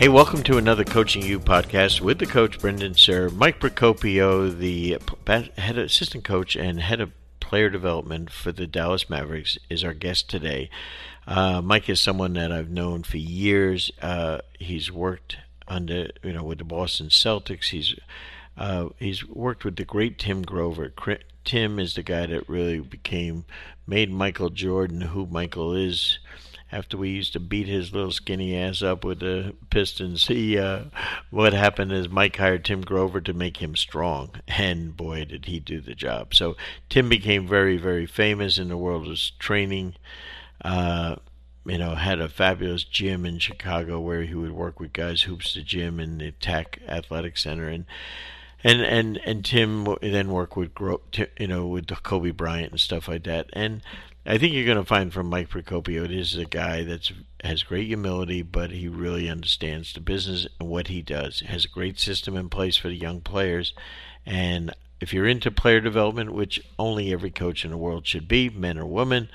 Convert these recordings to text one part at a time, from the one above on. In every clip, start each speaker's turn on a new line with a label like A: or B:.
A: Hey, welcome to another Coaching U podcast with the coach Brendan Suhr, Mike Procopio, the head assistant coach and head of player development for the Dallas Mavericks, is our guest today. Uh, Mike is someone that I've known for years. Uh, he's worked under, you know, with the Boston Celtics. He's uh, he's worked with the great Tim Grover. Tim is the guy that really became made Michael Jordan who Michael is after we used to beat his little skinny ass up with the Pistons, he uh, what happened is Mike hired Tim Grover to make him strong, and boy did he do the job. So Tim became very very famous in the world of training. Uh, you know, had a fabulous gym in Chicago where he would work with guys hoops the gym in the Tech Athletic Center and. And and and Tim then worked with you know with Kobe Bryant and stuff like that. And I think you're going to find from Mike Procopio, this is a guy that has great humility, but he really understands the business and what he does. Has a great system in place for the young players, and if you're into player development, which only every coach in the world should be, men or women,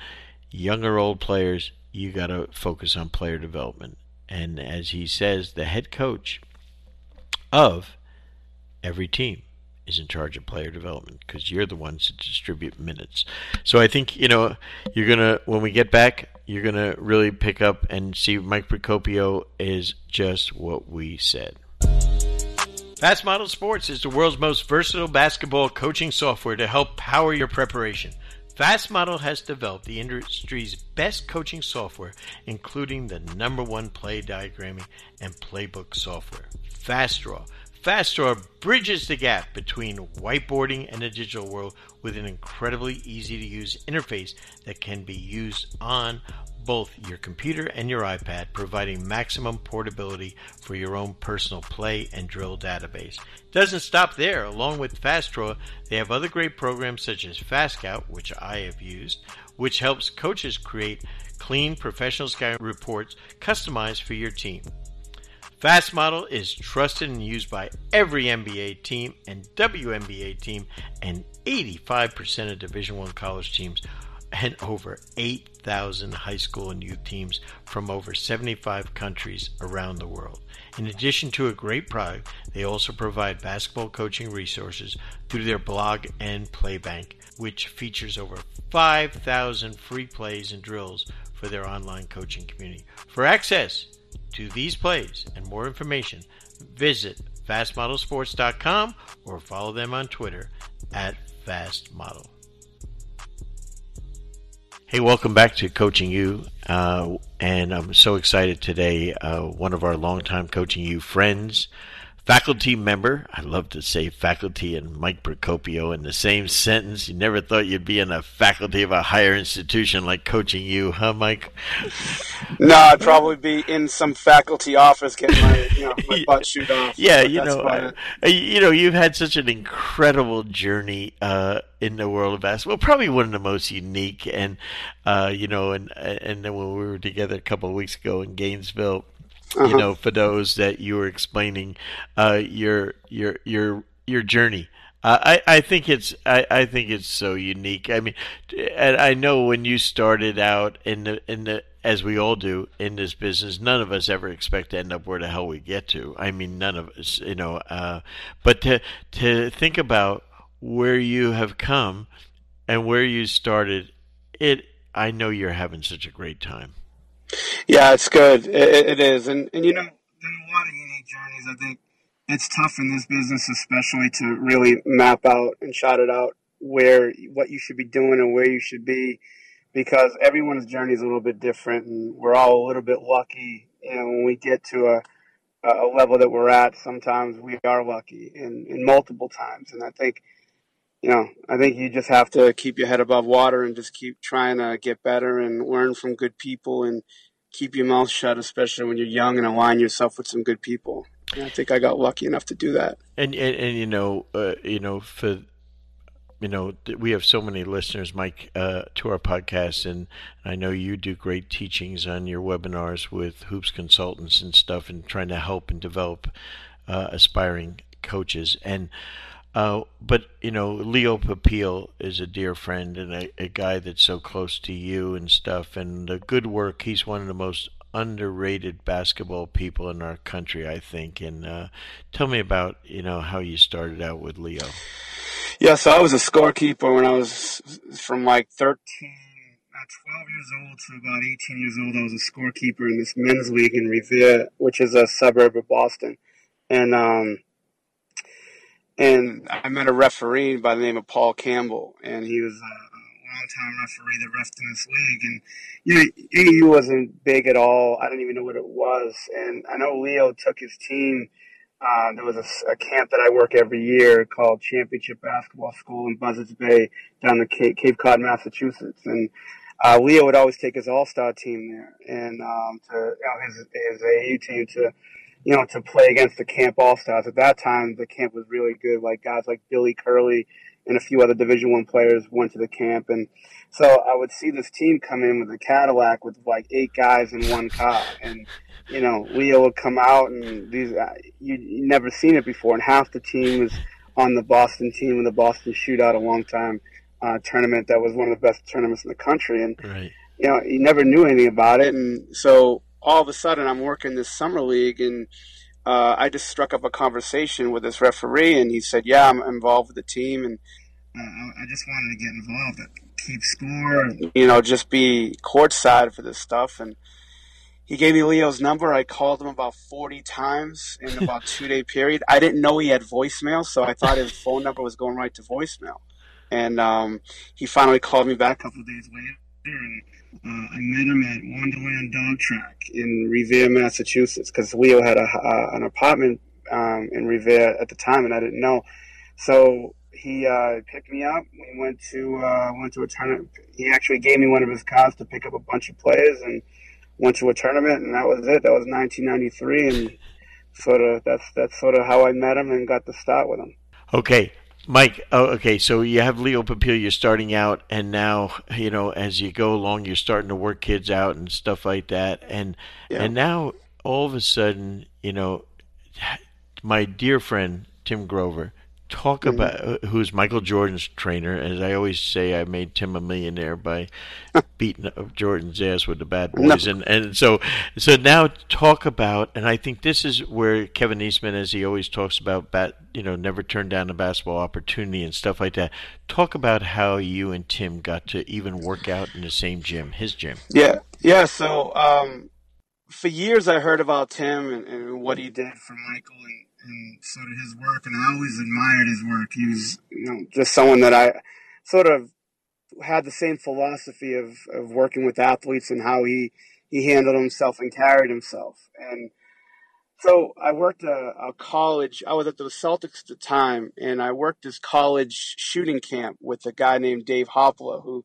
A: young or old players, you got to focus on player development. And as he says, the head coach of every team is in charge of player development because you're the ones that distribute minutes. So I think you know you're gonna when we get back, you're gonna really pick up and see Mike Procopio is just what we said. Fast Model Sports is the world's most versatile basketball coaching software to help power your preparation. Fast Model has developed the industry's best coaching software, including the number one play diagramming and playbook software, FastDraw FastDraw bridges the gap between whiteboarding and the digital world with an incredibly easy to use interface that can be used on both your computer and your iPad, providing maximum portability for your own personal play and drill database. Doesn't stop there. Along with FastDraw, they have other great programs such as FastScout, which I have used, which helps coaches create clean professional scout reports customized for your team. Fast Model is trusted and used by every NBA team and WNBA team and 85% of Division 1 college teams and over 8,000 high school and youth teams from over 75 countries around the world. In addition to a great product, they also provide basketball coaching resources through their blog and playbank, which features over 5,000 free plays and drills for their online coaching community. For access to these plays and more information, visit fastmodelsports.com or follow them on Twitter at fastmodel. Hey, welcome back to Coaching U. Uh, and I'm so excited today. Uh, one of our longtime Coaching U friends, faculty member. I love to say faculty and Mike Procopio in the same sentence. You never thought you'd be in a faculty of a higher institution like coaching you, huh, Mike?
B: no, I'd probably be in some faculty office getting my, you know, my butt shoot off.
A: Yeah, you know, uh, you know, you've had such an incredible journey uh, in the world of basketball. Probably one of the most unique, and uh, you know, and and then when we were together a couple of weeks ago in Gainesville uh-huh. you know, for those that you were explaining uh, your your your your journey. Uh, I I think it's I, I think it's so unique. I mean, and I know when you started out in the in the as we all do in this business, none of us ever expect to end up where the hell we get to. I mean, none of us, you know. Uh, but to to think about where you have come and where you started, it I know you're having such a great time.
B: Yeah, it's good. It, it is, and and you know, there are a lot of unique journeys. I think it's tough in this business, especially to really map out and shot it out where what you should be doing and where you should be, because everyone's journey is a little bit different, and we're all a little bit lucky. You know, when we get to a a level that we're at, sometimes we are lucky, and, and multiple times. And I think you know, I think you just have to keep your head above water and just keep trying to get better and learn from good people and keep your mouth shut, especially when you're young, and align yourself with some good people. And I think I got lucky enough to do that.
A: And and, and you know, uh, you know, for you know, we have so many listeners, Mike, uh, to our podcast, and I know you do great teachings on your webinars with hoops consultants and stuff, and trying to help and develop uh, aspiring coaches. And uh, but you know, Leo Papile is a dear friend and a, a, guy that's so close to you and stuff, and the good work. He's one of the most underrated basketball people in our country, I think. And uh, tell me about you know how you started out with Leo.
B: Yeah, so I was a scorekeeper when I was from like 13, uh, 12 years old to about 18 years old. I was a scorekeeper in this men's league in Revere, which is a suburb of Boston, and um, and I met a referee by the name of Paul Campbell, and he was. Uh, longtime referee that refed in this league. And, you know, AAU wasn't big at all. I didn't even know what it was. And I know Leo took his team. Uh, there was a, a, camp that I work every year called Championship Basketball School in Buzzards Bay down in Cape, Cape Cod, Massachusetts. And uh, Leo would always take his all-star team there and um, to you know, his, his AAU team to you know, to play against the camp all stars. At that time, the camp was really good. Like guys like Billy Curley and a few other Division One players went to the camp, and so I would see this team come in with a Cadillac with like eight guys in one car, and you know Leo would come out, and these uh, you, you never seen it before, and half the team was on the Boston team in the Boston Shootout, a long time uh, tournament that was one of the best tournaments in the country, and right. you know you never knew anything about it, and so all of a sudden I'm working this summer league and uh, I just struck up a conversation with this referee, and he said, "Yeah, I'm involved with the team, and uh, I just wanted to get involved, keep score, and, you know, just be courtside for this stuff." And he gave me Leo's number. I called him about 40 times in about two day period. I didn't know he had voicemail, so I thought his phone number was going right to voicemail. And um, he finally called me back a couple of days later, and uh, I met him at Wonderland Dog Track in Revere, Massachusetts, because Leo had a, uh, an apartment um, in Revere at the time, and I didn't know. So he uh, picked me up. We went to uh, went to a tournament. He actually gave me one of his cars to pick up a bunch of players, and went to a tournament, and that was it. That was 1993, and sort of that's that's sort of how I met him and got the start with him.
A: Okay, Mike, oh, okay, so you have Leo you're starting out, and now you know as you go along, you're starting to work kids out and stuff like that, and yeah. and now all of a sudden, you know, my dear friend Tim Grover, talk mm-hmm. about uh, who's Michael Jordan's trainer. As I always say, I made Tim a millionaire by beating up Jordan's ass with the bad boys, no. and and so so now talk about, and I think this is where Kevin Eastman, as he always talks about, bat you know never turn down a basketball opportunity and stuff like that. Talk about how you and Tim got to even work out in the same gym, his gym.
B: Yeah, yeah. So um, for years, I heard about Tim and, and what he did for Michael and and sort of his work, and I always admired his work. He was, you know, just someone that I sort of had the same philosophy of, of working with athletes and how he, he handled himself and carried himself. And so I worked a, a college, I was at the Celtics at the time, and I worked this college shooting camp with a guy named Dave Hopla, who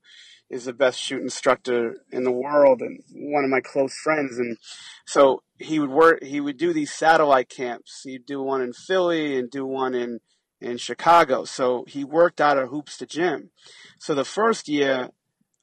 B: is the best shoot instructor in the world and one of my close friends. And so he would work, he would do these satellite camps. He'd do one in Philly and do one in, in Chicago. So he worked out of Hoops to Gym. So the first year,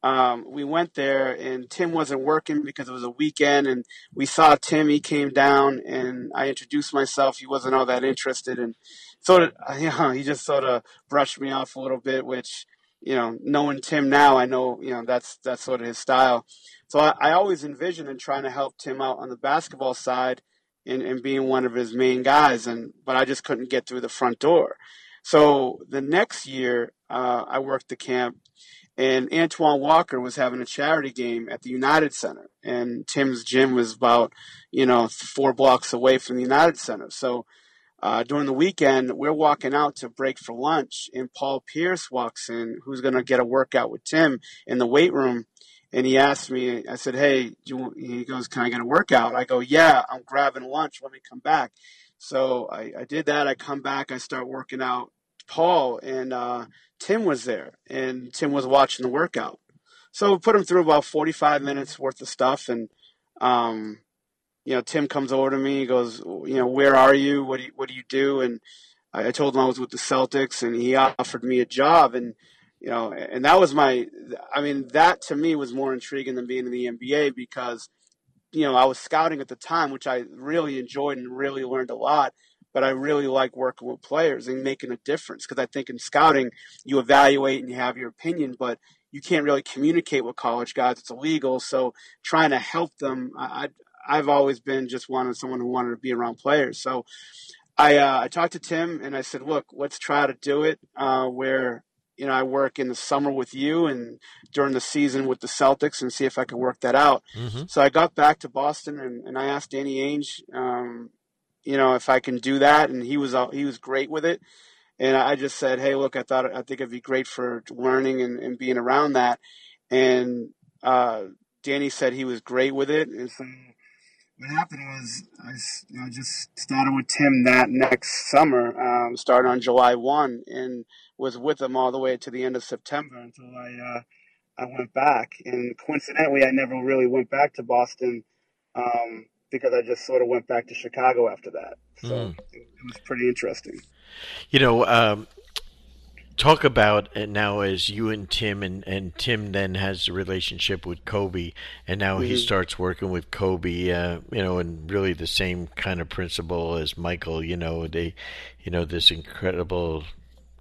B: um, we went there and Tim wasn't working because it was a weekend and we saw Tim, he came down and I introduced myself. He wasn't all that interested and sort of, you know, he just sort of brushed me off a little bit, which, you know, knowing Tim now, I know, you know, that's, that's sort of his style. So I, I always envisioned in trying to help Tim out on the basketball side and, and being one of his main guys. And, but I just couldn't get through the front door. So the next year, uh, I worked the camp and Antoine Walker was having a charity game at the United Center, and Tim's gym was about, you know, four blocks away from the United Center. So uh, during the weekend, we're walking out to break for lunch, and Paul Pierce walks in, who's going to get a workout with Tim in the weight room. And he asked me, I said, Hey, he goes, Can I get a workout? I go, Yeah, I'm grabbing lunch. Let me come back. So I, I did that. I come back, I start working out Paul, and uh, Tim was there, and Tim was watching the workout. So we put him through about 45 minutes worth of stuff, and um, you know, Tim comes over to me. He goes, you know, where are you? What do you, what do you do? And I, told him I was with the Celtics, and he offered me a job. And you know, and that was my. I mean, that to me was more intriguing than being in the NBA because, you know, I was scouting at the time, which I really enjoyed and really learned a lot. But I really like working with players and making a difference because I think in scouting you evaluate and you have your opinion, but you can't really communicate with college guys. It's illegal. So trying to help them, I, I've always been just wanted someone who wanted to be around players. So I uh, I talked to Tim and I said, look, let's try to do it uh, where you know I work in the summer with you and during the season with the Celtics and see if I can work that out. Mm-hmm. So I got back to Boston and, and I asked Danny Ainge, um, you know, if I can do that, and he was uh, he was great with it. And I just said, hey, look, I thought I think it'd be great for learning and, and being around that. And uh, Danny said he was great with it, and so what happened was I you know, just started with Tim that next summer, um, started on July 1, and was with him all the way to the end of September until I uh, I went back. And coincidentally, I never really went back to Boston um, because I just sort of went back to Chicago after that. So mm. it, it, was pretty interesting.
A: You know, um, talk about it now as you and Tim and, and Tim then has a relationship with Kobe and now mm-hmm. he starts working with Kobe uh, you know and really the same kind of principle as Michael you know they you know this incredible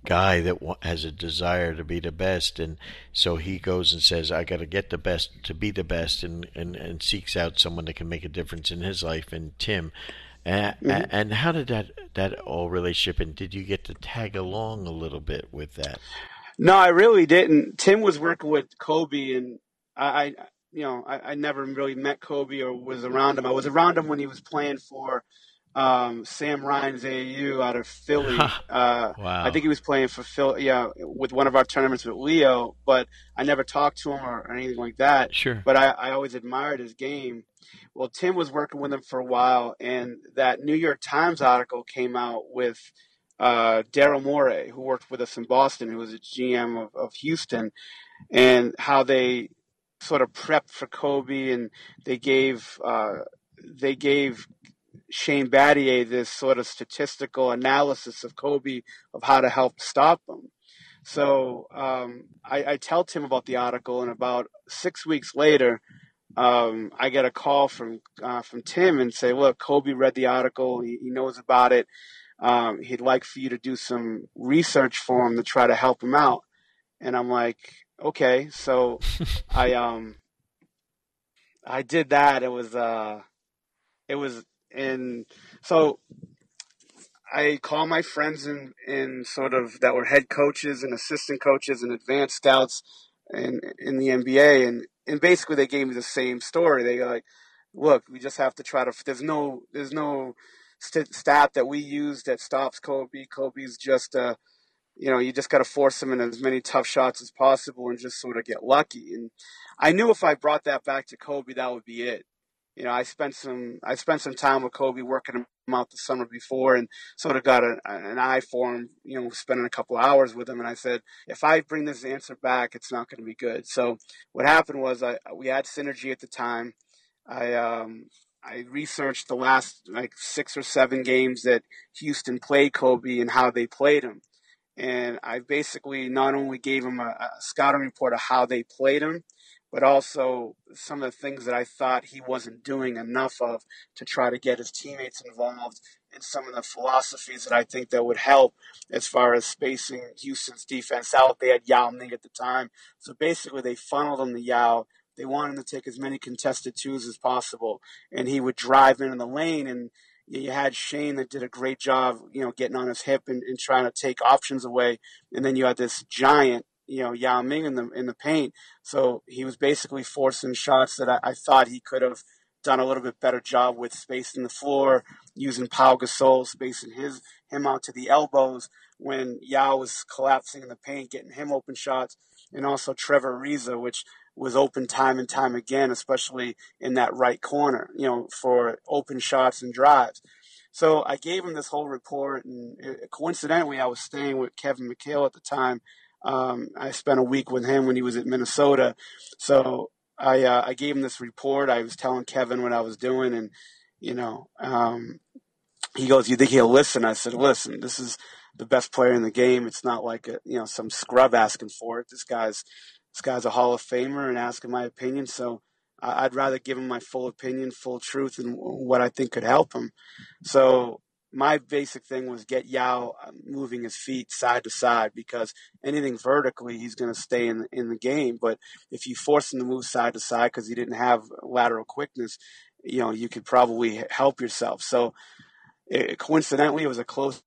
A: guy that has a desire to be the best and so he goes and says I got to get the best to be the best and, and and seeks out someone that can make a difference in his life and Tim mm-hmm. and how did that that all relationship and did you get to tag along a little bit with that?
B: No, I really didn't. Tim was working with Kobe, and I, I you know, I, I, never really met Kobe or was around him. I was around him when he was playing for um, Sam Rines' AAU out of Philly. Uh, wow. I think he was playing for Phil, yeah, with one of our tournaments with Leo. But I never talked to him or, anything like that.
A: Sure.
B: But I, I always admired his game. Well, Tim was working with him for a while, and that New York Times article came out with uh, Daryl Morey, who worked with us in Boston, who was a GM of, of Houston, and how they sort of prepped for Kobe, and they gave uh, they gave Shane Battier this sort of statistical analysis of Kobe of how to help stop him. So um, I, I, tell Tim about the article, and about six weeks later, um, I get a call from uh, from Tim and say, "Look, Kobe read the article. He, he knows about it. Um, he'd like for you to do some research for him to try to help him out." And I'm like, "Okay." So I um I did that. It was uh it was and so I call my friends in, in sort of that were head coaches and assistant coaches and advanced scouts in in the NBA, and and basically they gave me the same story. They like, look, we just have to try to. There's no there's no st- stat that we use that stops Kobe. Kobe's just a, uh, you know, you just got to force him in as many tough shots as possible and just sort of get lucky. And I knew if I brought that back to Kobe, that would be it you know, I spent some I spent some time with Kobe working him out the summer before, and sort of got a, an eye for him. You know, spending a couple hours with him, and I said, if I bring this answer back, it's not going to be good. So what happened was, I we had synergy at the time. I um, I researched the last like six or seven games that Houston played Kobe and how they played him. And I basically not only gave him a, a scouting report of how they played him, but also some of the things that I thought he wasn't doing enough of to try to get his teammates involved in some of the philosophies that I think that would help as far as spacing Houston's defense out. They had Yao Ming at the time. So basically they funneled him to Yao. They wanted him to take as many contested twos as possible. And he would drive into the lane and you had Shane that did a great job, you know, getting on his hip and, and trying to take options away. And then you had this giant you know Yao Ming in the in the paint. So he was basically forcing shots that I, I thought he could have done a little bit better job with spacing the floor, using Pau Gasol, spacing his him out to the elbows when Yao was collapsing in the paint, getting him open shots, and also Trevor Ariza, which was open time and time again, especially in that right corner, you know, for open shots and drives. So I gave him this whole report, and coincidentally, I was staying with Kevin McHale at the time, um, I spent a week with him when he was at Minnesota. So I, uh, I gave him this report. I was telling Kevin what I was doing, and you know, um, he goes, "You think he'll listen?" I said, "Listen, this is the best player in the game. It's not like a, you know some scrub asking for it. This guy's this guy's a Hall of Famer and asking my opinion. So I'd rather give him my full opinion, full truth, and what I think could help him. So my basic thing was get Yao uh, moving his feet side to side because anything vertically, he's going to stay in in the game. But if you force him to move side to side because he didn't have lateral quickness, you know, you could probably help yourself. So it, coincidentally, it was a close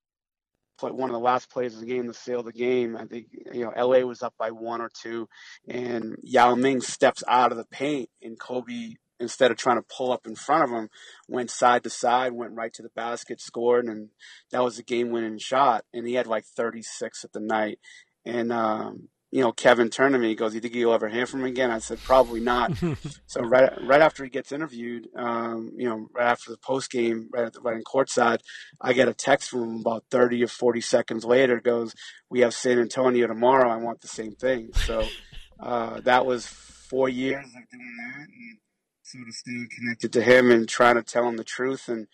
B: play, one of the last plays of the game to seal the game. I think you know LA was up by one or two, and Yao Ming steps out of the paint, and Kobe instead of trying to pull up in front of him, went side to side, went right to the basket, scored, and that was a game-winning shot. And he had like 36 at the night, and um, you know, Kevin turned to me. He goes, "You think you'll ever hear from him again?" I said, "Probably not." so right right after he gets interviewed, um, you know, right after the post game, right at the, right in courtside, I get a text from him about thirty or forty seconds later. Goes, "We have San Antonio tomorrow. I want the same thing." So uh, that was four years of doing that, and sort of staying connected to him and trying to tell him the truth and.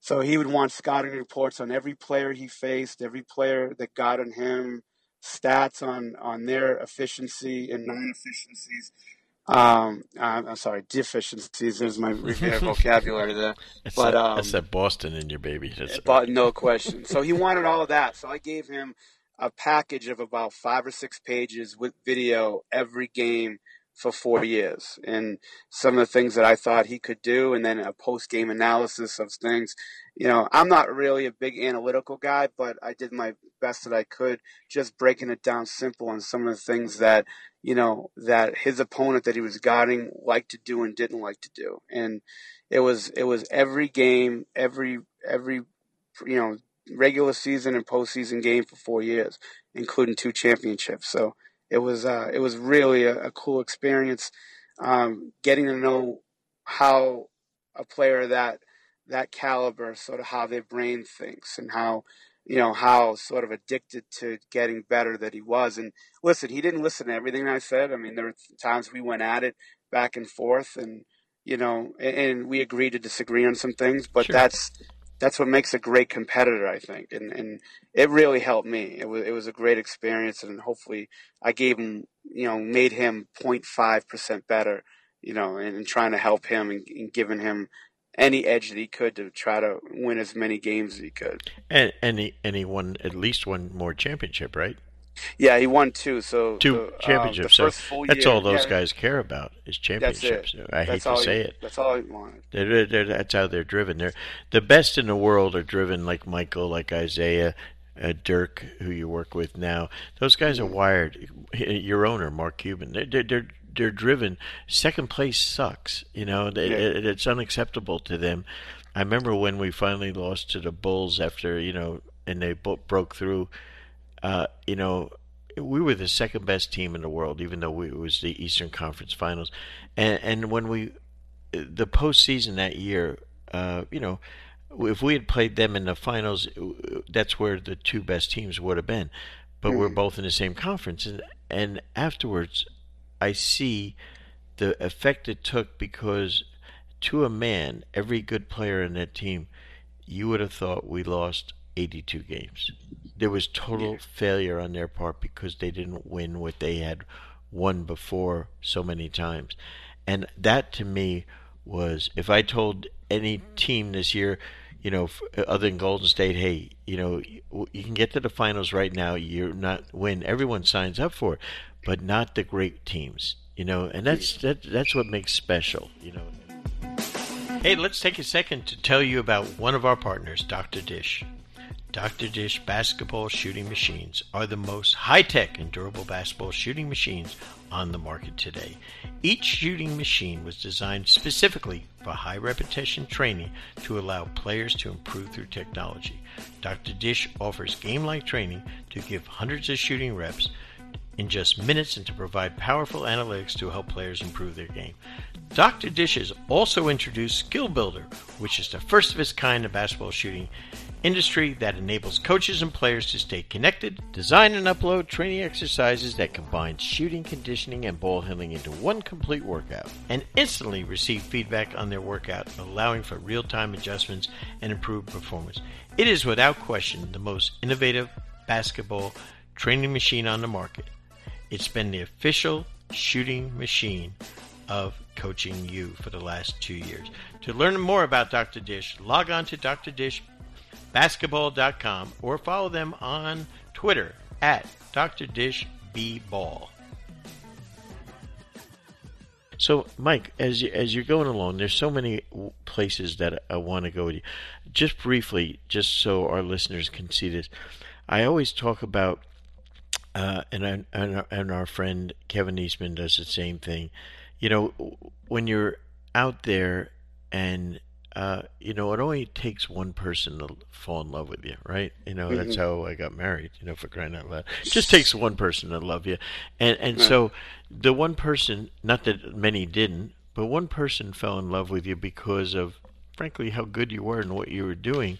B: So he would want scouting reports on every player he faced, every player that got on him, stats on on their efficiency and non-efficiencies. Um, I'm, I'm sorry, deficiencies. There's my vocabulary there.
A: It's
B: but
A: that,
B: um,
A: that's that Boston in your baby. That's,
B: but no question. So he wanted all of that. So I gave him a package of about five or six pages with video every game for four years and some of the things that I thought he could do and then a post game analysis of things. You know, I'm not really a big analytical guy, but I did my best that I could just breaking it down simple on some of the things that, you know, that his opponent that he was guarding liked to do and didn't like to do. And it was it was every game, every every you know, regular season and postseason game for four years, including two championships. So it was uh, it was really a, a cool experience, um, getting to know how a player that that caliber, sort of how their brain thinks, and how you know how sort of addicted to getting better that he was. And listen, he didn't listen to everything I said. I mean, there were times we went at it back and forth, and you know, and, and we agreed to disagree on some things. But sure. that's that's what makes a great competitor, I think, and and it really helped me. It was it was a great experience, and hopefully, I gave him, you know, made him 0.5 percent better, you know, and, trying to help him and, and, giving him any edge that he could to try to win as many games as he could.
A: And and he, and he won at least one more championship, right?
B: Yeah, he won two. So
A: two the, um, championships. Um, so that's year, all those yeah, guys care about is championships. I
B: that's
A: hate to say
B: he,
A: it.
B: That's all he wanted.
A: They're, they're, that's how they're driven. They're the best in the world are driven like Michael, like Isiah. uh, Dirk, who you work with now. Those guys are mm-hmm. wired. Your owner, Mark Cuban. They're they're they're, driven. Second place sucks. You know, yeah. it, it's unacceptable to them. I remember when we finally lost to the Bulls after you know, and they broke through uh, you know, we were the second best team in the world, even though we, it was the Eastern Conference Finals. And and when we, the postseason that year, uh, you know, if we had played them in the finals, that's where the two best teams would have been. But mm-hmm. we're both in the same conference, and and afterwards, I see the effect it took because to a man, every good player in that team, you would have thought we lost 82 games. There was total yeah. failure on their part because they didn't win what they had won before so many times. And that to me was if I told any team this year, you know, other than Golden State, hey, you know, you can get to the finals right now. You're not win. Everyone signs up for it, but not the great teams, you know. And that's that, that's what makes special, you know. Hey, let's take a second to tell you about one of our partners, Dr. Dish. Dr. Dish basketball shooting machines are the most high tech and durable basketball shooting machines on the market today. Each shooting machine was designed specifically for high repetition training to allow players to improve through technology. Dr. Dish offers game like training to give hundreds of shooting reps in just minutes and to provide powerful analytics to help players improve their game. Dr. Dish has also introduced Skill Builder, which is the first of its kind in basketball shooting industry that enables coaches and players to stay connected, design and upload training exercises that combine shooting, conditioning, and ball handling into one complete workout, and instantly receive feedback on their workout, allowing for real time adjustments and improved performance. It is without question the most innovative basketball training machine on the market. It's been the official shooting machine of coaching you for the last two years. To learn more about Dr. Dish, log on to Dr. Basketball.com or follow them on Twitter at Dr. Dish B Ball. So, Mike, as you, as you're going along, there's so many places that I want to go with you. Just briefly, just so our listeners can see this, I always talk about, uh, and and and our friend Kevin Eastman does the same thing. You know, when you're out there and uh, you know, it only takes one person to fall in love with you, right? You know, mm-hmm. that's how I got married. You know, for crying out loud, it just takes one person to love you, and and yeah. so the one person, not that many didn't, but one person fell in love with you because of, frankly, how good you were and what you were doing,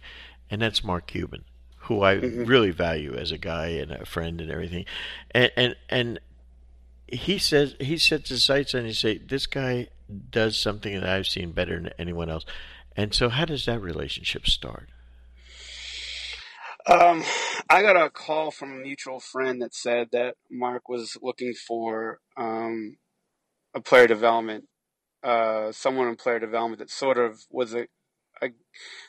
A: and that's Mark Cuban, who I mm-hmm. really value as a guy and a friend and everything, and and and he says he sets his sights on. He say this guy does something that I've seen better than anyone else and so, how does that relationship start?
B: Um, I got a call from a mutual friend that said that Mark was looking for um, a player development, uh, someone in player development that sort of was a, a,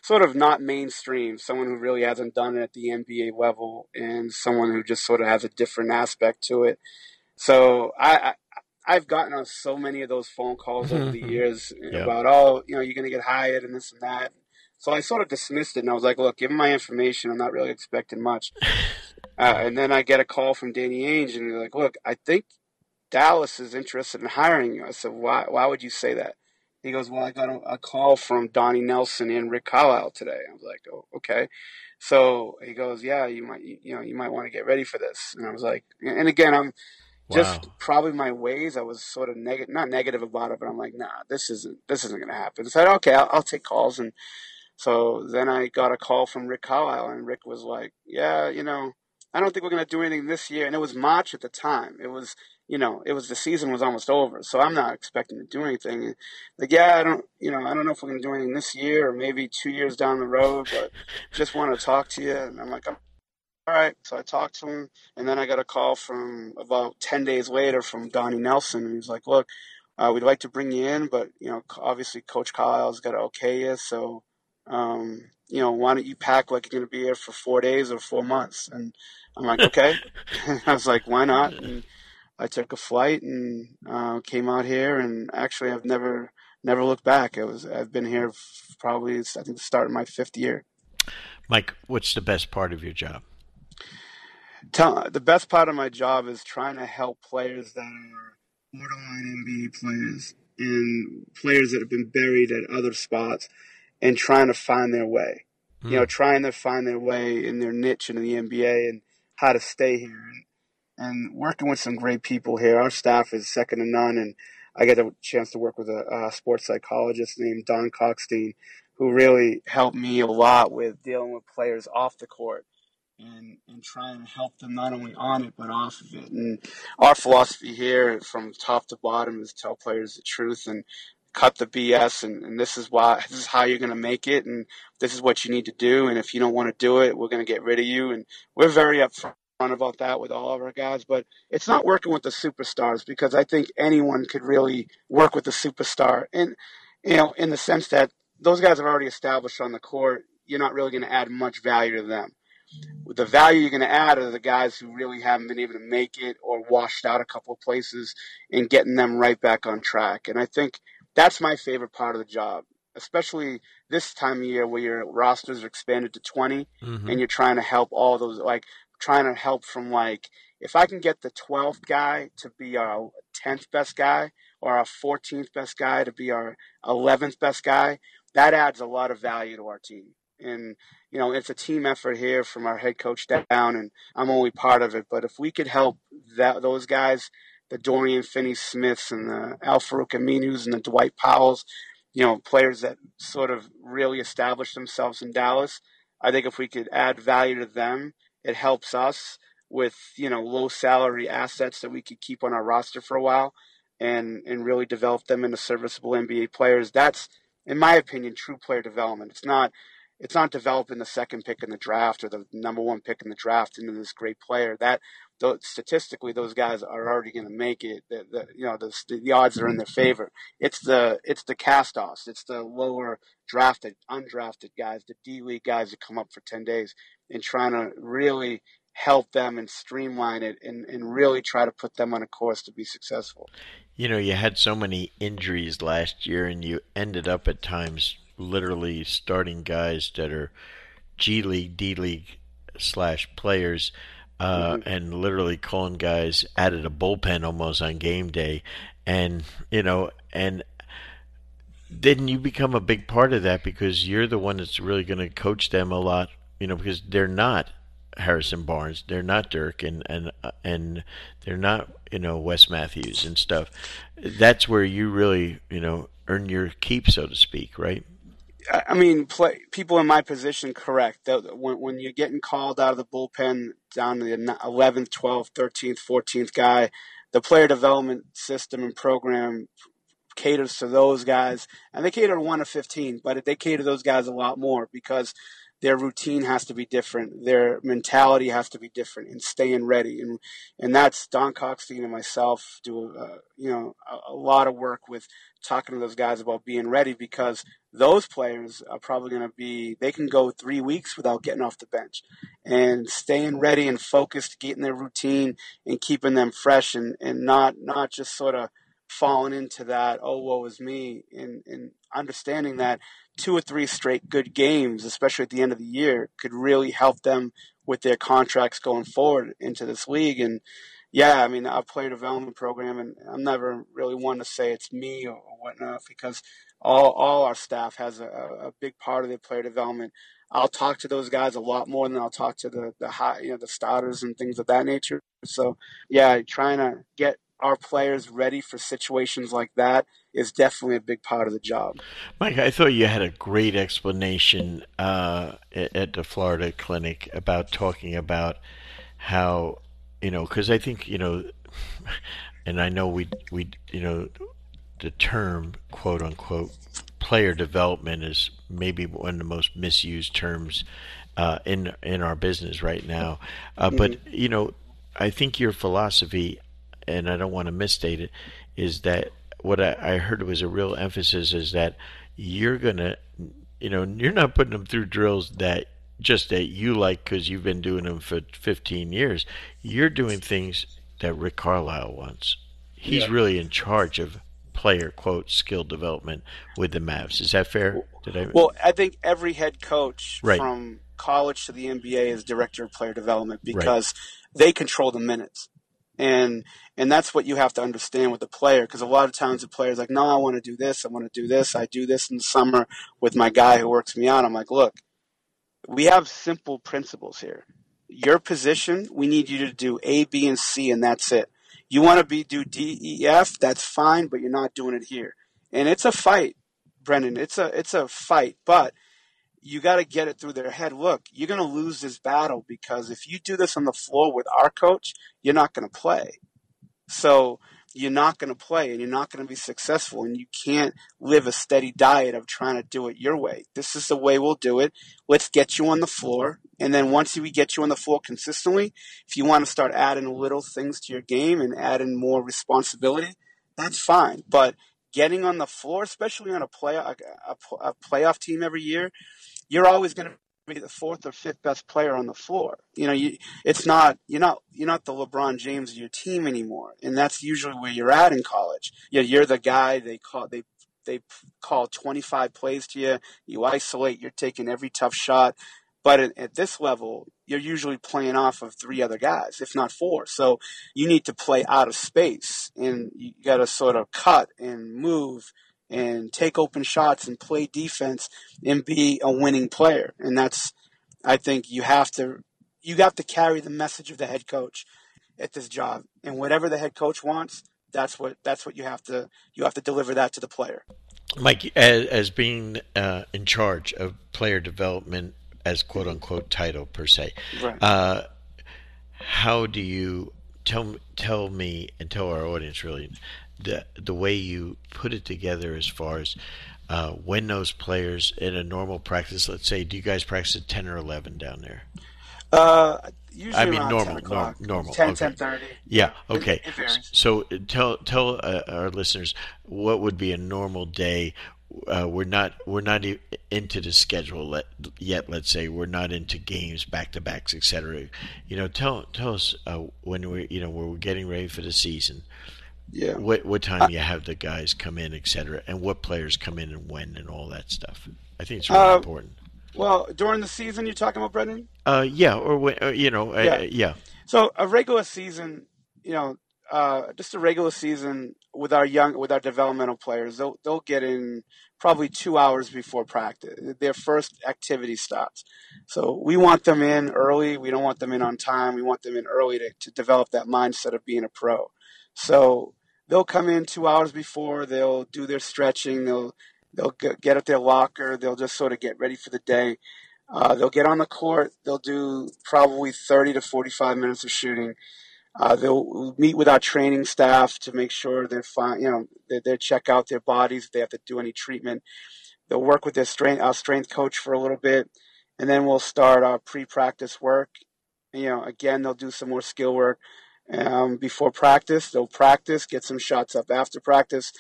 B: sort of not mainstream, someone who really hasn't done it at the NBA level, and someone who just sort of has a different aspect to it. So I, I've gotten on so many of those phone calls over the years yep. about, oh, you know, you're going to get hired and this and that. So I sort of dismissed it and I was like, look, give me my information. I'm not really expecting much. Uh, and then I get a call from Danny Ainge and he's like, look, I think Dallas is interested in hiring you. I said, why, why would you say that? He goes, well, I got a, a call from Donnie Nelson and Rick Carlisle today. I was like, oh, okay. So he goes, yeah, you might, you know, you might want to get ready for this. And I was like, and again, I'm, just probably my ways. I was sort of negative, not negative about it, but I'm like, nah, this isn't this isn't going to happen. I said, okay, I'll, I'll, take calls, and so then I got a call from Rick Carlisle, and Rick was like, yeah, you know, I don't think we're going to do anything this year, and it was March at the time. It was, you know, it was the season was almost over, so I'm not expecting to do anything. Like, yeah, I don't, you know, I don't know if we're going to do anything this year or maybe two years down the road, but just want to talk to you. And I'm like, I'm all right. So I talked to him, and then I got a call from about 10 days later from Donnie Nelson. And he was like, look, uh, we'd like to bring you in, but, you know, obviously Coach Carlisle's got to okay you. So, um, you know, why don't you pack like you're going to be here for four days or four months? And I'm like, okay. I was like, why not? And I took a flight and uh, came out here, and actually, I've never never looked back. It was I've been here probably I think the start of my fifth year.
A: Mike, what's the best part of your job?
B: Tell, the best part of my job is trying to help players that are borderline NBA players and players that have been buried at other spots and trying to find their way. Mm. You know, hmm. trying to find their way in their niche in the NBA and how to stay here. And, and working with some great people here. Our staff is second to none. And I get a chance to work with a, a sports psychologist named Don Kalkstein, who really helped me a lot with dealing with players off the court and and and help them not only on it but off of it. And our philosophy here, from top to bottom, is tell players the truth and cut the BS. And, and this is why this is how you're going to make it, and this is what you need to do. And if you don't want to do it, we're going to get rid of you. And we're very upfront about that with all of our guys. But it's not working with the superstars because I think anyone could really work with the superstar, and you know, in the sense that those guys are already established on the court. You're not really going to add much value to them the value you're going to add are the guys who really haven't been able to make it or washed out a couple of places and getting them right back on track. And I think that's my favorite part of the job, especially this time of year where your rosters are expanded to 20 mm-hmm. and you're trying to help all those, like trying to help from like, if I can get the 12th guy to be our 10th best guy or our 14th best guy to be our 11th best guy, that adds a lot of value to our team. And you know, it's a team effort here from our head coach down, and I'm only part of it. But if we could help that those guys, the Dorian Finney-Smiths and the Al-Farouq Aminus and the Dwight Powells, you know, players that sort of really established themselves in Dallas, I think if we could add value to them, it helps us with you know low salary assets that we could keep on our roster for a while, and and really develop them into serviceable NBA players. That's in my opinion, true player development. It's not it's not developing the second pick in the draft or the number one pick in the draft into this great player. That statistically, those guys are already going to make it. The, the, you know, the, the odds are in their favor. It's the it's the cast-offs. It's the lower drafted, undrafted guys, the D League guys that come up for ten days and trying to really help them and streamline it and, and really try to put them on a course to be successful.
A: you know, you had so many injuries last year, and you ended up at times literally starting guys that are G League, D League slash players, uh, mm-hmm. and literally calling guys out of the bullpen almost on game day, and you know, and then you become a big part of that because you're the one that's really going to coach them a lot, you know, because they're not Harrison Barnes, they're not Dirk, and and and they're not you know Wes Matthews and stuff. That's where you really you know earn your keep, so to speak, right?
B: I mean, play, people in my position, correct. When, when you're getting called out of the bullpen down to the 11th, 12th, 13th, 14th guy, the player development system and program caters to those guys, and they cater to one of 15, but they cater to those guys a lot more because their routine has to be different, their mentality has to be different, and staying ready. And and that's Don Kalkstein and myself do uh, you know a, a, lot of work with talking to those guys about being ready because those players are probably going to be they can go three weeks without getting off the bench, and staying ready and focused, getting their routine and keeping them fresh and and not not just sort of falling into that oh woe is me and and understanding that two or three straight good games, especially at the end of the year, could really help them with their contracts going forward into this league. And yeah, I mean, our a development program, and I'm never really one to say it's me or, whatnot because all all our staff has a, a big part of their player development. I'll talk to those guys a lot more than I'll talk to the the high, you know, the starters and things of that nature. So yeah, trying to get our players ready for situations like that is definitely a big part of the job.
A: Mike, I thought you had a great explanation uh, at the Florida clinic about talking about how you know because I think you know, and I know we we you know the term quote unquote player development is maybe one of the most misused terms uh, in in our business right now. Uh, mm-hmm. But you know, I think your philosophy and I don't want to misstate it, is that what I, I heard was a real emphasis is that you're gonna, you know, you're not putting them through drills that just that you like because you've been doing them for 15 years. You're doing things that Rick Carlisle wants. He's yeah. really in charge of player quote skill development with the Mavs. Is that fair?
B: Did I? Well, I think every head coach right. from college to the NBA is director of player development because right. they control the minutes and and that's what you have to understand with the player because a lot of times the player's like no i want to do this i want to do this i do this in the summer with my guy who works me out i'm like look we have simple principles here your position we need you to do a b and c and that's it you want to be do d e f that's fine but you're not doing it here and it's a fight brendan it's a it's a fight but you got to get it through their head. Look, you're going to lose this battle because if you do this on the floor with our coach, you're not going to play. So you're not going to play and you're not going to be successful and you can't live a steady diet of trying to do it your way. This is the way we'll do it. Let's get you on the floor. And then once we get you on the floor consistently, if you want to start adding little things to your game and adding more responsibility, that's fine. But getting on the floor, especially on a play a, a, a playoff team every year, you're always going to be the fourth or fifth best player on the floor. You know, you, it's not you're not you're not the LeBron James of your team anymore, and that's usually where you're at in college. Know, you're the guy they call they they call 25 plays to you. You isolate. You're taking every tough shot. But at, at, this level, you're usually playing off of three other guys, if not four. So you need to play out of space, and you got to sort of cut and move and take open shots and play defense and be a winning player. And that's, I think you have to, you have to carry the message of the head coach at this job. And whatever the head coach wants, that's what, that's what you have to, you have to deliver that to the player.
A: Mike, as, as being uh, in charge of player development as quote unquote title per se, right. uh, how do you tell tell me and tell our audience really the the way you put it together as far as uh, when those players in a normal practice, let's say, do you guys practice at ten or eleven down there?
B: Uh, usually I mean
A: normal,
B: normal,
A: normal.
B: 10, okay. 10
A: Yeah, okay. It, it so tell tell uh, our listeners what would be a normal day. Uh, we're not we're not into the schedule yet. Let's say we're not into games, back to backs, etc. You know, tell tell us uh, when we you know we're getting ready for the season
B: Yeah.
A: What what time you have the guys come in, et cetera, and what players come in and when, and all that stuff. I think it's really
B: Uh,
A: important.
B: Well, during the season, you're talking about Brendan.
A: Uh, yeah, or when, uh, you know, uh,
B: Yeah.
A: yeah,
B: So a regular season, you know, uh, just a regular season with our young, with our developmental players, they'll they'll get in probably two hours before practice. Their first activity starts. So we want them in early. We don't want them in on time. We want them in early to, to develop that mindset of being a pro. So they'll come in two hours before. They'll do their stretching. They'll they'll get at their locker. They'll just sort of get ready for the day. Uh, they'll get on the court. They'll do probably 30 to 45 minutes of shooting. Uh, they'll meet with our training staff to make sure they're fine. You know, they, they check out their bodies if they have to do any treatment. They'll work with their strength, our strength coach for a little bit, and then we'll start our pre-practice work. You know, again, they'll do some more skill work um, before practice. They'll practice, get some shots up after practice,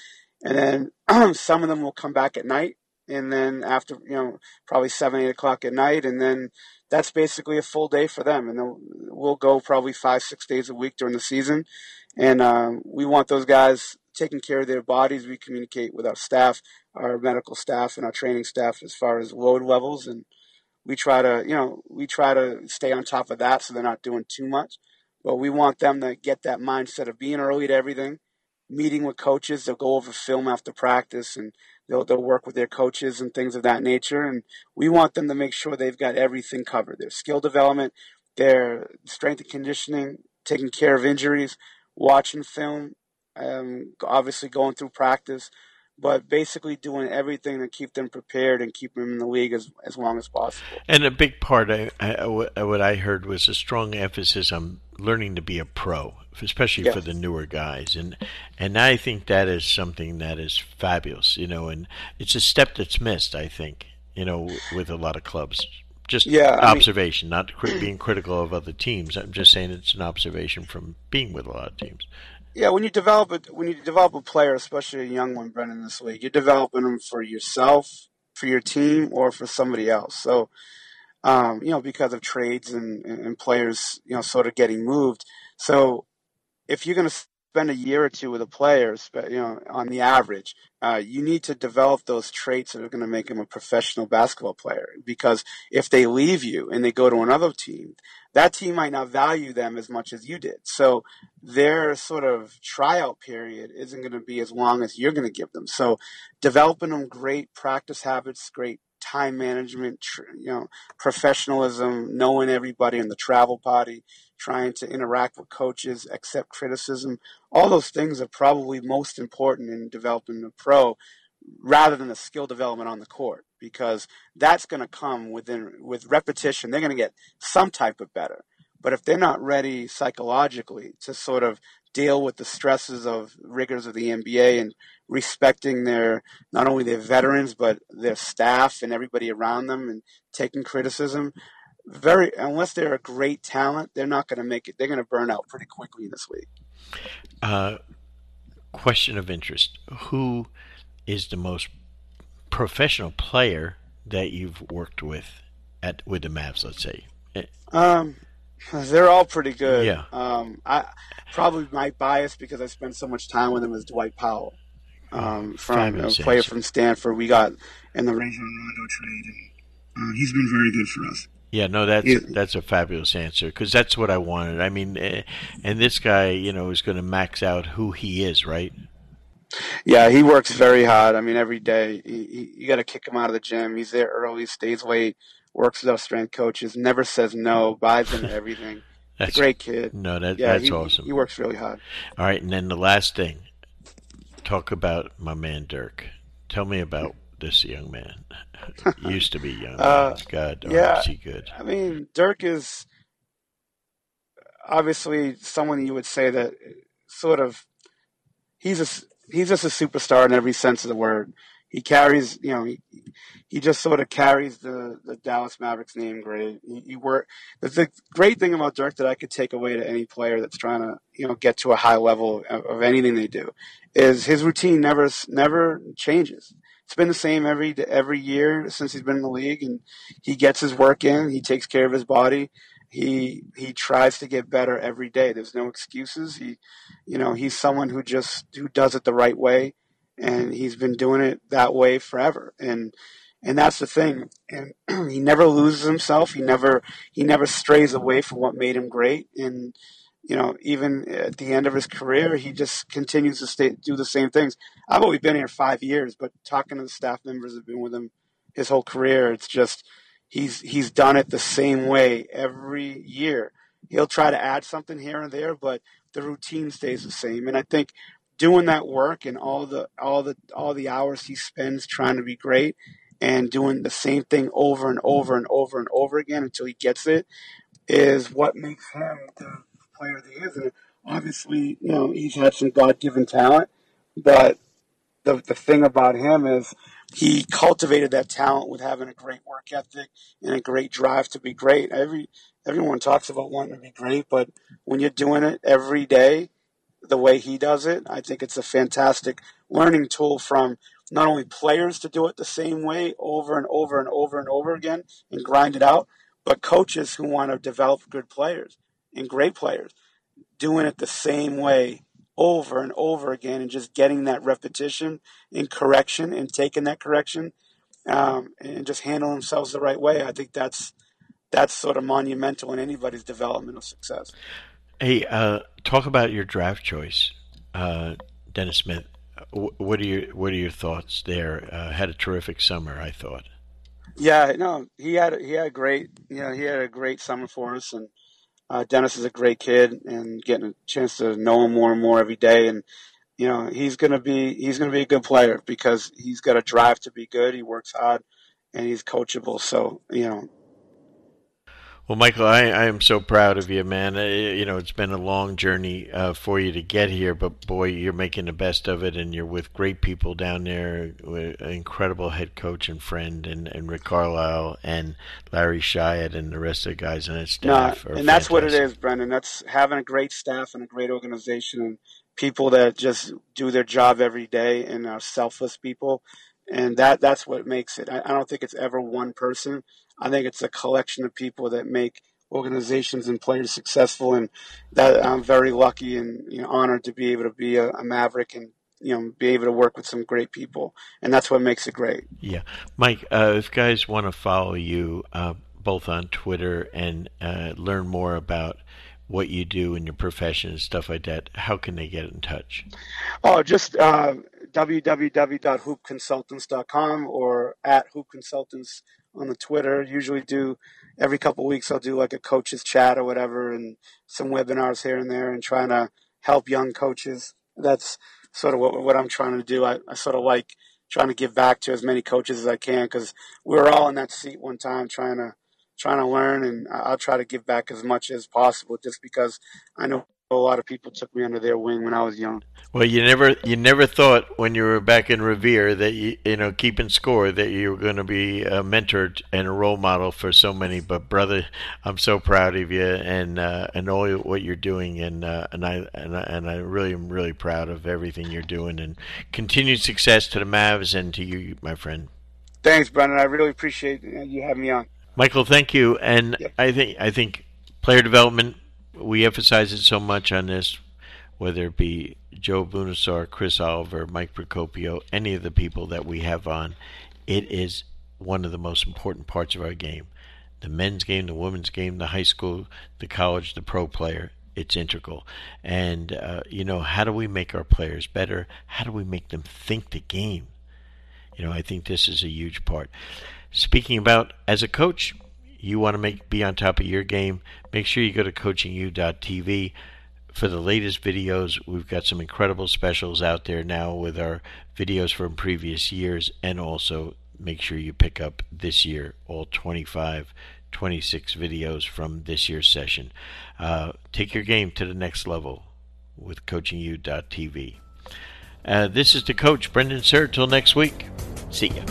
B: and then some of them will come back at night. And then after, you know, probably seven, eight o'clock at night, and then that's basically a full day for them. And we'll go probably five, six days a week during the season. And um, we want those guys taking care of their bodies. We communicate with our staff, our medical staff, and our training staff as far as load levels. And we try to, you know, we try to stay on top of that so they're not doing too much. But we want them to get that mindset of being early to everything, meeting with coaches. They'll go over film after practice and they'll they'll work with their coaches and things of that nature. And we want them to make sure they've got everything covered: their skill development, their strength and conditioning, taking care of injuries, watching film, um, obviously going through practice, but basically doing everything to keep them prepared and keep them in the league as as long as possible.
A: And a big part, I, I, what I heard was a strong emphasis on learning to be a pro, especially
B: Yeah.
A: for the newer guys. And and I think that is something that is fabulous, you know. And it's a step that's missed, I think, you know, with a lot of clubs. Just
B: Yeah, I mean-
A: observation, not being critical of other teams. I'm just saying it's an observation from being with a lot of teams.
B: Yeah, when you develop it, when you develop a player, especially a young one, Brendan, this league, you're developing them for yourself, for your team, or for somebody else. So, um, you know, because of trades and and players, you know, sort of getting moved. So, if you're going to spend a year or two with a player, you know, on the average, uh, you need to develop those traits that are going to make him a professional basketball player. Because if they leave you and they go to another team, that team might not value them as much as you did. So their sort of tryout period isn't going to be as long as you're going to give them. So developing them great practice habits, great time management, you know, professionalism, knowing everybody in the travel party, trying to interact with coaches, accept criticism, all those things are probably most important in developing a pro rather than the skill development on the court because that's going to come within with repetition they're going to get some type of better but if they're not ready psychologically to sort of deal with the stresses of rigors of the NBA and respecting their not only their veterans but their staff and everybody around them and taking criticism very unless they're a great talent they're not going to make it they're going to burn out pretty quickly this week.
A: Uh, question of interest: Who is the most professional player that you've worked with at with the Mavs? Let's say. Eh,
B: Um, they're all pretty good.
A: Yeah.
B: Um, I probably my bias because I spent so much time with him is Dwight Powell, um, from a player from Stanford. We got in the Rajon Rondo trade, and uh, he's been very good for us.
A: Yeah, no, that's
B: Yeah.
A: that's a fabulous answer because that's what I wanted. I mean, eh, and this guy, you know, is going to max out who he is, right?
B: Yeah, he works very hard. I mean, every day he, he, you got to kick him out of the gym. He's there early, stays late, works with our strength coaches, never says no, buys into everything. He's
A: That's
B: a great kid.
A: No, that
B: Yeah,
A: that's
B: he,
A: awesome.
B: He works really hard.
A: All right, and then the last thing, talk about my man Dirk. Tell me about this young man. Used to be young.
B: Uh,
A: God, oh,
B: yeah.
A: is he good?
B: I mean, Dirk is obviously someone you would say that sort of he's a he's just a superstar in every sense of the word. He carries, you know, he, he just sort of carries the, the Dallas Mavericks name great. He, he work. The, the great thing about Dirk that I could take away to any player that's trying to, you know, get to a high level of, of anything they do, is his routine never never changes. It's been the same every every year since he's been in the league, and he gets his work in. He takes care of his body, he he tries to get better every day. There's no excuses. He, you know, he's someone who just who does it the right way, and he's been doing it that way forever. And and that's the thing. And he never loses himself. He never he never strays away from what made him great. And you know, even at the end of his career, he just continues to stay do the same things. I've only been here five years, but talking to the staff members have been with him his whole career. It's just he's he's done it the same way every year. He'll try to add something here and there, but the routine stays the same. And I think doing that work and all the all the all the hours he spends trying to be great and doing the same thing over and over and over and over again until he gets it is what makes him the player that he is. And obviously, you know, he's had some God given talent, but the the thing about him is he cultivated that talent with having a great work ethic and a great drive to be great. Every everyone talks about wanting to be great, but when you're doing it every day the way he does it, I think it's a fantastic learning tool from not only players to do it the same way over and over and over and over again and grind it out, but coaches who want to develop good players and great players doing it the same way over and over again and just getting that repetition and correction and taking that correction um, and just handling themselves the right way. I think that's that's sort of monumental in anybody's development of success.
A: Hey, uh, talk about your draft choice, uh, Dennis Smith. What are your What are your thoughts there? Uh, had a terrific summer, I thought.
B: Yeah, no, he had he had a great, you know, he had a great summer for us, and uh, Dennis is a great kid, and getting a chance to know him more and more every day, and you know he's gonna be he's gonna be a good player because he's got a drive to be good. He works hard, and he's coachable. So you know
A: well, Michael, I, I am so proud of you, man. You know, it's been a long journey uh, for you to get here, but boy, you're making the best of it, and you're with great people down there. With an incredible head coach and friend, and, and Rick Carlisle and Larry Shyatt and the rest of the guys on his staff.
B: No, and that's fantastic. what it is, Brendan. That's having a great staff and a great organization, and people that just do their job every day and are selfless people and that that's what makes it. I, I, don't think it's ever one person. I think it's a collection of people that make organizations and players successful, and that I'm very lucky and you know, honored to be able to be a, a Maverick and you know be able to work with some great people, and that's what makes it great.
A: Yeah, Mike. Uh, if guys want to follow you uh, both on Twitter and uh, learn more about what you do in your profession and stuff like that, how can they get in touch?
B: Oh, just uh, www.hoopconsultants.com or at hoopconsultants on the Twitter. Usually do every couple weeks I'll do like a coaches chat or whatever and some webinars here and there and trying to help young coaches. That's sort of what, what I'm trying to do. I, I sort of like trying to give back to as many coaches as I can because we were all in that seat one time trying to trying to learn and I'll try to give back as much as possible just because I know a lot of people took me under their wing when I was young.
A: Well, you never you never thought when you were back in Revere that you you know keeping score that you were going to be a mentor and a role model for so many. But brother, I'm so proud of you and uh, and all what you're doing and uh, and I and I, and I really am really proud of everything you're doing and continued success to the Mavs and to you, my friend.
B: Thanks, Brendan. I really appreciate you having me on.
A: Michael, thank you. And yep. I think I think player development we emphasize it so much on this, whether it be Joe Abunassar, Chris Oliver, Mike Procopio, any of the people that we have on, it is one of the most important parts of our game. The men's game, the women's game, the high school, the college, the pro player, it's integral. And, uh, you know, how do we make our players better? How do we make them think the game? You know, I think this is a huge part. Speaking about as a coach, you want to make be on top of your game, make sure you go to coachingu.tv for the latest videos. We've got some incredible specials out there now with our videos from previous years, and also make sure you pick up this year all 25, 26 videos from this year's session. Uh, take your game to the next level with coachingu.tv. Uh, this is the coach, Brendan Suhr. Till next week. See ya.